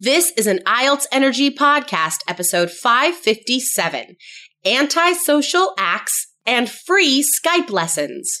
This is an IELTS Energy Podcast, episode 557 Antisocial Acts and Free Skype Lessons.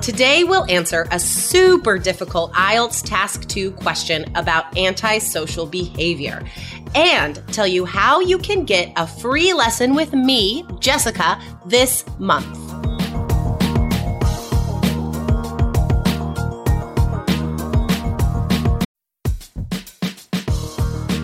Today, we'll answer a super difficult IELTS Task 2 question about antisocial behavior and tell you how you can get a free lesson with me, Jessica, this month.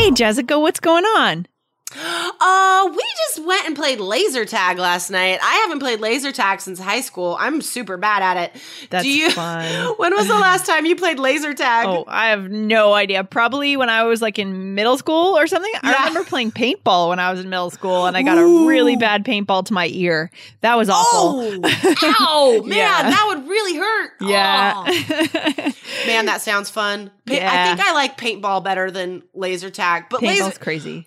Hey, Jessica, what's going on? Uh, we just went and played laser tag last night. I haven't played laser tag since high school. I'm super bad at it. That's Do you, fun. When was the last time you played laser tag? Oh, I have no idea. Probably when I was like in middle school or something. I remember playing paintball when I was in middle school and I got a really bad paintball to my ear. That was awful. Oh, ow, man, Yeah. that would really hurt. Yeah. Oh. man, that sounds fun. Pa- I think I like paintball better than laser tag, but Paintball's laser. crazy.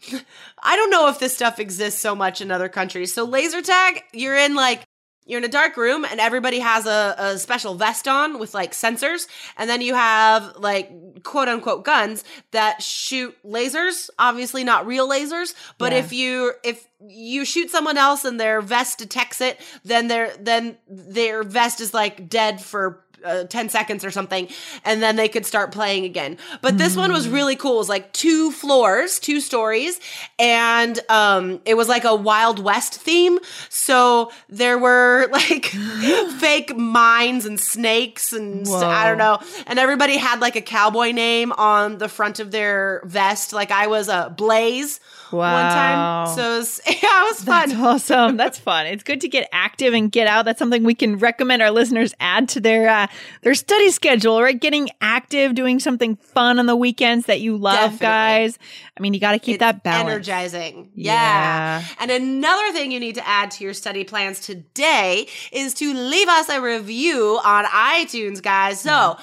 I don't know if this stuff exists so much in other countries. So laser tag, you're in like you're in a dark room and everybody has a, a special vest on with like sensors and then you have like quote unquote guns that shoot lasers obviously not real lasers but Yeah. if you if you shoot someone else and their vest detects it then their then their vest is like dead for uh, 10 seconds or something and then they could start playing again. But this one was really cool. It was like two floors two stories and um it was like a wild west theme. So there were like fake mines and snakes and st- i don't know. And everybody had like a cowboy name on the front of their vest. Like i was a blaze one time. So it was, yeah, it was fun. That's awesome. That's fun. It's good to get active and get out. That's something we can recommend our listeners add to their uh, their study schedule, right? Getting active, doing something fun on the weekends that you love, Definitely. guys. I mean, you got to keep It's that balance. Energizing. Yeah. Yeah. And another thing you need to add to your study plans today is to leave us a review on iTunes, guys. So,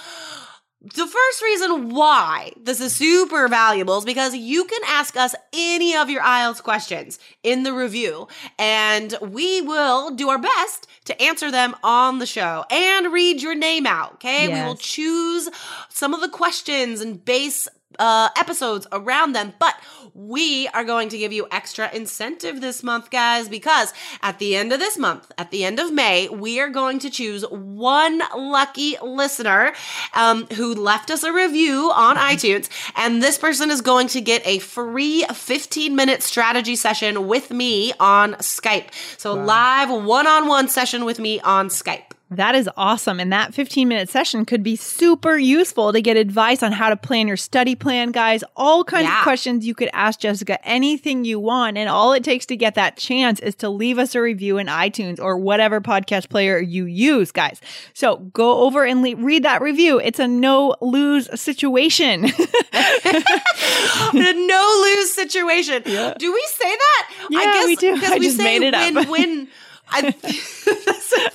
the first reason why this is super valuable is because you can ask us any of your IELTS questions in the review, and we will do our best to answer them on the show and read your name out. Okay. We will choose some of the questions and base uh, episodes around them, but we are going to give you extra incentive this month, guys, because at the end of this month, at the end of May, we are going to choose one lucky listener um, who left us a review on iTunes, and this person is going to get a free 15 minute strategy session with me on Skype. So, live one on one session with me on Skype. That is awesome. And that 15 minute session could be super useful to get advice on how to plan your study plan, guys. All kinds Yeah. of questions you could ask Jessica, anything you want. And all it takes to get that chance is to leave us a review in iTunes or whatever podcast player you use, guys. So go over and le- read that review. It's a no lose situation. a no lose situation. Do we say that? Yeah, I guess we do. I we just say made it up. win win. I,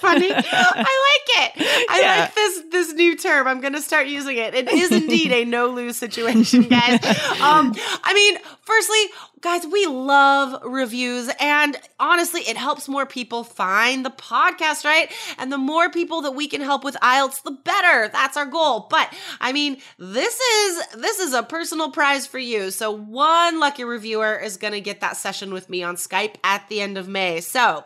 funny. I like it. I Yeah. like this this new term. I'm gonna start using it. It is indeed a no lose situation, guys. Um, I mean, firstly, Guys, we love reviews and honestly, it helps more people find the podcast, right? And the more people that we can help with IELTS, the better. That's our goal. But I mean, this is this is a personal prize for you. So one lucky reviewer is going to get that session with me on Skype at the end of May. So,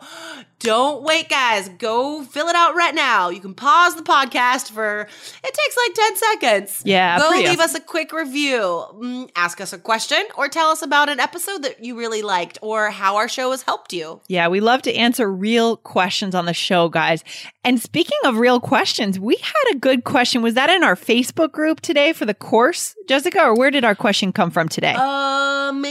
don't wait, guys. Go fill it out right now. You can pause the podcast for it takes like 10 seconds. Yeah, Go leave awesome. us a quick review. Mm, ask us a question or tell us about an episode that you really liked or how our show has helped you. Yeah, we love to answer real questions on the show, guys. And speaking of real questions, we had a good question. Was that in our Facebook group today for the course, Jessica, or where did our question come from today? Um,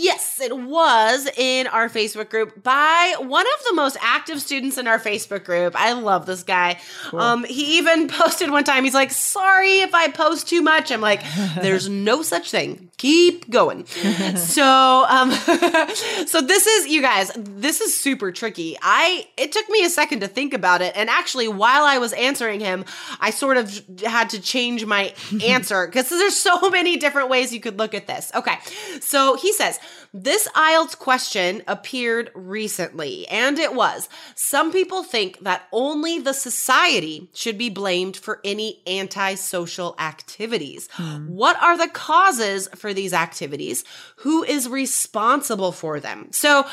yes, it was in our Facebook group by one of the most active students in our Facebook group. I love this guy. Um, he even posted one time, he's like, sorry if I post too much. I'm like, there's no such thing. Keep going. so, um, so this is, you guys, this is super tricky. I, it took me a second to think about it. And actually, while I was answering him, I sort of had to change my answer because there's so many different ways you could look at this. Okay. So he says, this IELTS question appeared recently, and it was some people think that only the society should be blamed for any antisocial activities. Hmm. What are the causes for these activities? Who is responsible for them? So,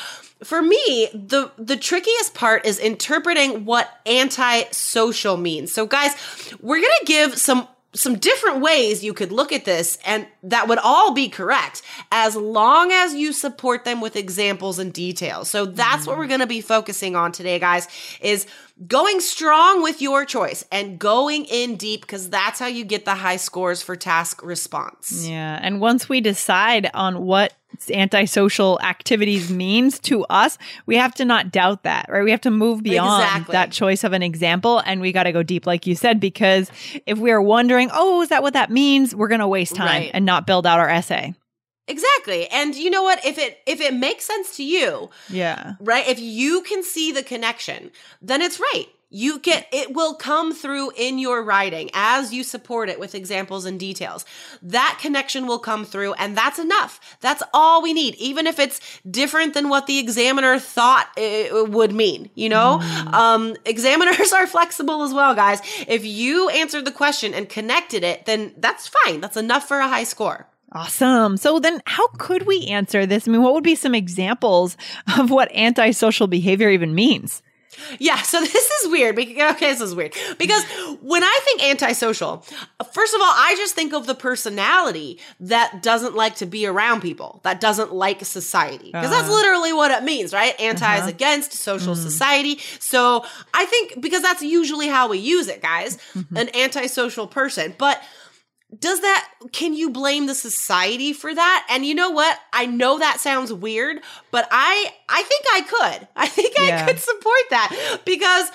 for me, the the trickiest part is interpreting what antisocial means. So guys, we're going to give some some different ways you could look at this and that would all be correct as long as you support them with examples and details. So that's what we're mm. going to be focusing on today guys is going strong with your choice and going in deep because that's how you get the high scores for task response. Yeah. And once we decide on what antisocial activities means to us, we have to not doubt that, right? We have to move beyond Exactly. that choice of an example and we got to go deep, like you said, because if we are wondering, oh, is that what that means? We're going to waste time Right. and not build out our essay. Exactly. And you know what? If it if it makes sense to you, Yeah. right? If you can see the connection, then it's right. You get it will come through in your writing as you support it with examples and details. That connection will come through and that's enough. That's all we need. Even if it's different than what the examiner thought it would mean, you know? Um examiners are flexible as well, guys. If you answered the question and connected it, then that's fine. That's enough for a high score. Awesome. So then how could we answer this? I mean, what would be some examples of what antisocial behavior even means? Yeah, so this is weird. Because, okay, this is weird. Because when I think antisocial, first of all, I just think of the personality that doesn't like to be around people, that doesn't like society. Because that's ah. literally what it means, right? Anti is uh-huh. against social mm. society. So I think because that's usually how we use it, guys, mm-hmm. an antisocial person. But does that can you blame the society for that? And you know what? I know that sounds weird but i i think i could. I think Yeah. i could support that because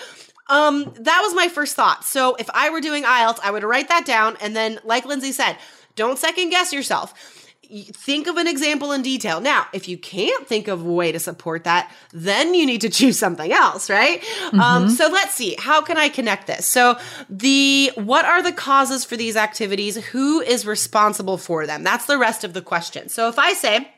um that was my first thought. So if i were doing ielts i would write that down. And then like lindsay said don't second guess yourself think of an example in detail. Now if you can't think of a way to support that then you need to choose something else right? Um, so let's see. How can i connect this? So the what are the causes for these activities? Who is responsible for them? That's the rest of the question. So if i say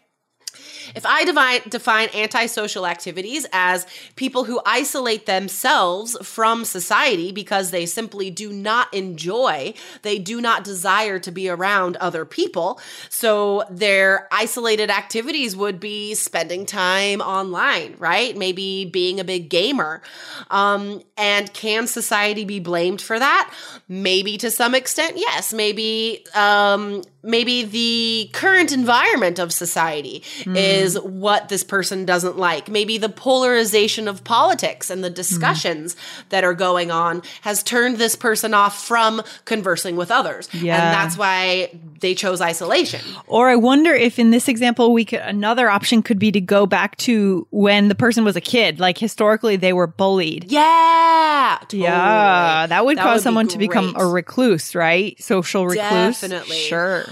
if I divine, define antisocial activities as people who isolate themselves from society because they simply do not enjoy, they do not desire to be around other people. So their isolated activities would be spending time online, right? Maybe being a big gamer. Um, and can society be blamed for that? Maybe to some extent, yes. Maybe, um, maybe the current environment of society is Mm-hmm. what this person doesn't like. Maybe the polarization of politics and the mm-hmm. discussions that are going on has turned this person off from conversing with others. Yeah. And that's why they chose isolation. Or I wonder if in this example, we could, another option could be to go back to when the person was a kid. Like historically, they were bullied. Yeah. totally. Yeah, that would That cause would be someone to become a recluse, right? Social recluse. Definitely. Sure.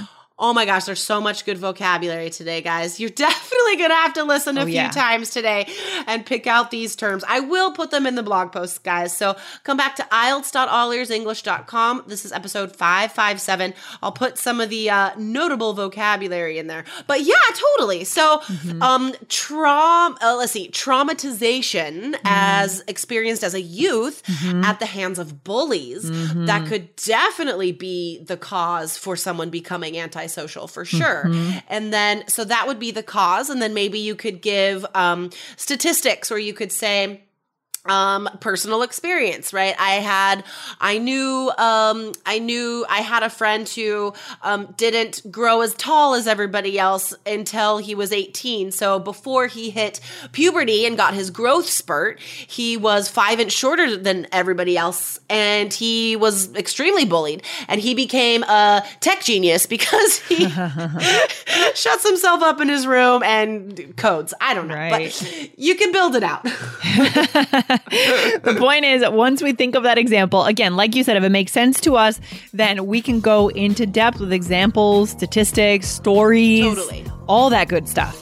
Oh my gosh, there's so much good vocabulary today, guys. You're definitely going to have to listen a Oh, few yeah. times today and pick out these terms. I will put them in the blog posts, guys. So come back to IELTS.allearsenglish.com. This is episode 557. I'll put some of the uh, notable vocabulary in there. But yeah, totally. So, Mm-hmm. um, traum, uh, let's see, traumatization as experienced as a youth Mm-hmm. at the hands of bullies, that could definitely be the cause for someone becoming antisocial for sure. Mm-hmm. And then, so that would be the cause. And then maybe you could give um, statistics or you could say, um personal experience right? I had i knew um i knew i had a friend who um didn't grow as tall as everybody else until he was 18 so before he hit puberty and got his growth spurt he was five inch shorter than everybody else and he was extremely bullied. And he became a tech genius because he shuts himself up in his room and codes. I don't know Right. but you can build it out the point is, once we think of that example, again, like you said, if it makes sense to us, then we can go into depth with examples, statistics, stories, Totally. all that good stuff.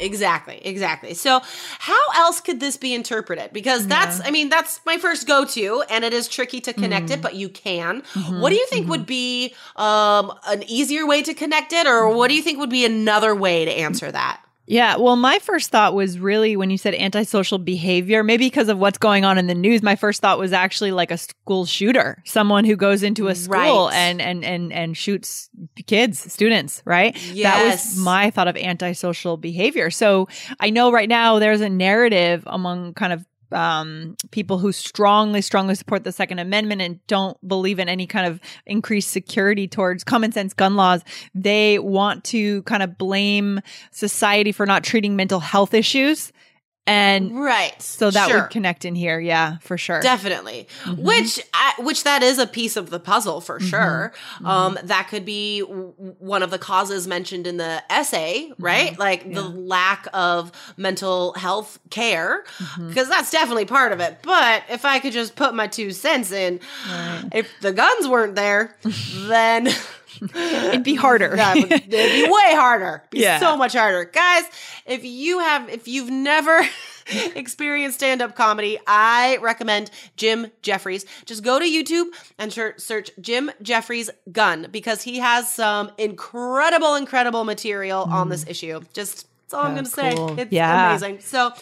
Exactly, exactly. So, how else could this be interpreted? Because that's, I mean, that's my first go to, and it is tricky to connect it, mm. but you can. Mm-hmm, what do you think mm-hmm. would be um, an easier way to connect it, or what do you think would be another way to answer that? Yeah, well, my first thought was really when you said antisocial behavior, maybe because of what's going on in the news, my first thought was actually like a school shooter, someone who goes into a school Right. and and and and shoots kids, students, right? That was my thought of antisocial behavior. So, I know right now there's a narrative among kind of um, people who strongly, strongly support the Second Amendment and don't believe in any kind of increased security towards common sense gun laws. They want to kind of blame society for not treating mental health issues. And Right. so that Sure. would connect in here. Yeah, for sure. Definitely. Mm-hmm. Which I, which that is a piece of the puzzle for sure. Um that could be w- one of the causes mentioned in the essay, Mm-hmm. right? Like the lack of mental health care Mm-hmm. because that's definitely part of it. But if I could just put my two cents in, if the guns weren't there, then It'd be harder. would, it'd be way harder. Be Yeah. so much harder. Guys, if you have if you've never experienced stand-up comedy, I recommend Jim Jefferies. Just go to YouTube and search, Jim Jefferies gun because he has some incredible incredible material on this issue. Just that's all I'm Oh, going to say. It's Yeah. amazing. So,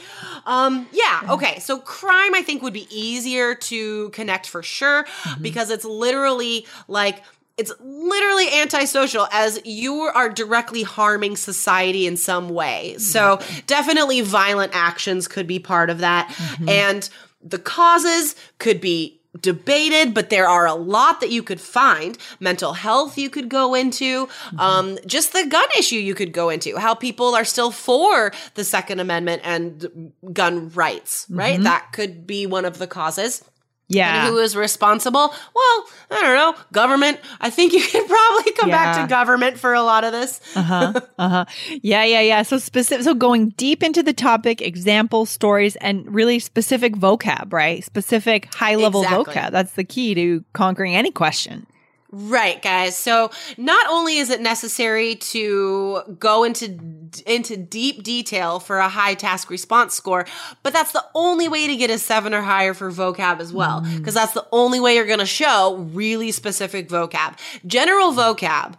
um, yeah, okay. So, crime, I think, would be easier to connect for sure Mm-hmm. because it's literally like it's literally antisocial as you are directly harming society in some way. So, definitely violent actions could be part of that. Mm-hmm. And the causes could be debated but there are a lot that you could find mental health you could go into Mm-hmm. um, just the gun issue you could go into how people are still for the second amendment and gun rights right that could be one of the causes Mm-hmm. Yeah. and who is responsible? Well, I don't know. Government. I think you could probably come back to government for a lot of this. uh-huh uh-huh yeah yeah yeah so specific so going deep into the topic examples stories and really specific vocab right specific high level Exactly. vocab that's the key to conquering any question Right, guys. So not only is it necessary to go into into deep detail for a high task response score, but that's the only way to get a 7 or higher for vocab as well, mm. because that's the only way you're going to show really specific vocab. General vocab,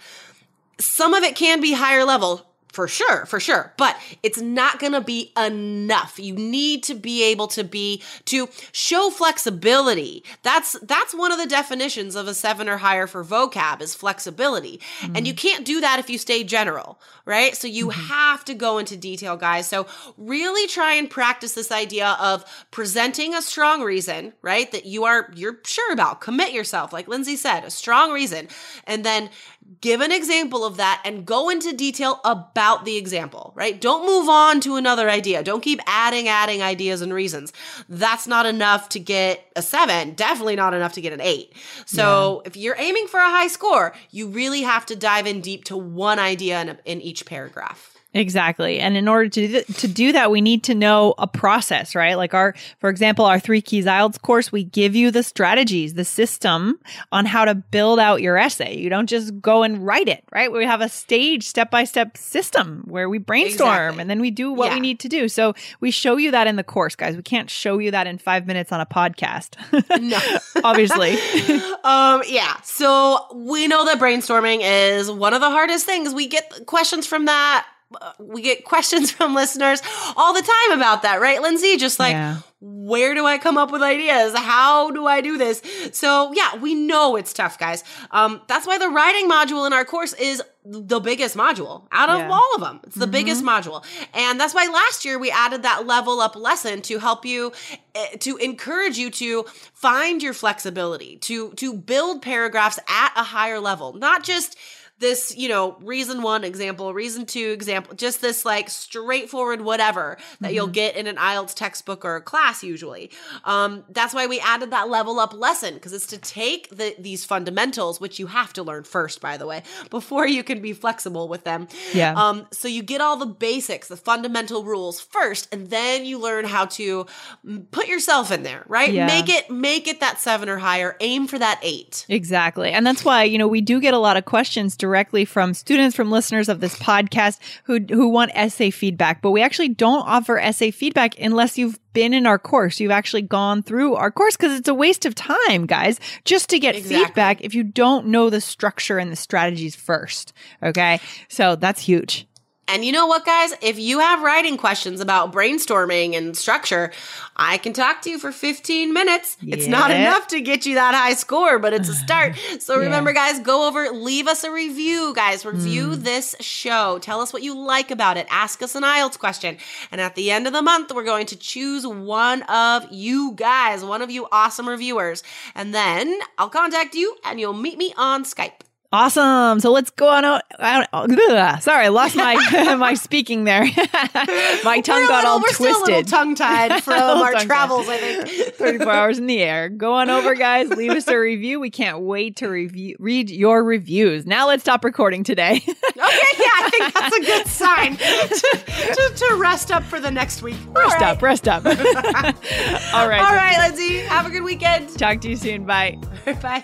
some of it can be higher level for sure, for sure. But it's not going to be enough. You need to be able to be to show flexibility. That's that's one of the definitions of a 7 or higher for vocab is flexibility. Mm-hmm. And you can't do that if you stay general, right? So you mm-hmm. have to go into detail, guys. So really try and practice this idea of presenting a strong reason, right? That you are you're sure about. Commit yourself, like Lindsay said, a strong reason. And then give an example of that and go into detail about the example, right? Don't move on to another idea. Don't keep adding, adding ideas and reasons. That's not enough to get a seven, definitely not enough to get an eight. So yeah. if you're aiming for a high score, you really have to dive in deep to one idea in, a, in each paragraph. Exactly. And in order to do, th- to do that, we need to know a process, right? Like our, for example, our three keys IELTS course, we give you the strategies, the system on how to build out your essay. You don't just go and write it, right? We have a stage step by step system where we brainstorm exactly. and then we do what yeah. we need to do. So we show you that in the course, guys. We can't show you that in five minutes on a podcast. no, obviously. um, yeah. So we know that brainstorming is one of the hardest things. We get questions from that we get questions from listeners all the time about that, right, Lindsay? Just like, yeah. where do I come up with ideas? How do I do this? So, yeah, we know it's tough, guys. Um, that's why the writing module in our course is the biggest module out of yeah. all of them. It's the mm-hmm. biggest module. And that's why last year we added that level up lesson to help you eh, to encourage you to find your flexibility, to to build paragraphs at a higher level, not just this, you know, reason one example, reason two example, just this like straightforward whatever that mm-hmm. you'll get in an IELTS textbook or class usually. Um, that's why we added that level up lesson because it's to take the, these fundamentals, which you have to learn first, by the way, before you can be flexible with them. Yeah. Um, so you get all the basics, the fundamental rules first, and then you learn how to put yourself in there, right? Yeah. Make it make it that seven or higher. Aim for that eight. Exactly, and that's why you know we do get a lot of questions directly from students, from listeners of this podcast who, who want essay feedback, but we actually don't offer essay feedback unless you've been in our course. You've actually gone through our course because it's a waste of time, guys, just to get exactly. feedback if you don't know the structure and the strategies first. Okay. So that's huge. And you know what, guys? If you have writing questions about brainstorming and structure, I can talk to you for 15 minutes. Yeah. It's not enough to get you that high score, but it's a start. So yeah. remember, guys, go over, leave us a review, guys. Review mm. this show. Tell us what you like about it. Ask us an IELTS question. And at the end of the month, we're going to choose one of you guys, one of you awesome reviewers. And then I'll contact you and you'll meet me on Skype. Awesome. So let's go on out. sorry, I lost my my speaking there. my tongue got little, all we're twisted. Still tongue tied from our travels. I think thirty four hours in the air. Go on over, guys. Leave us a review. We can't wait to review read your reviews. Now let's stop recording today. okay, yeah, I think that's a good sign to, to, to rest up for the next week. Rest right. up. Rest up. all right. All right, Lindsay. Have a good weekend. Talk to you soon. Bye. Bye.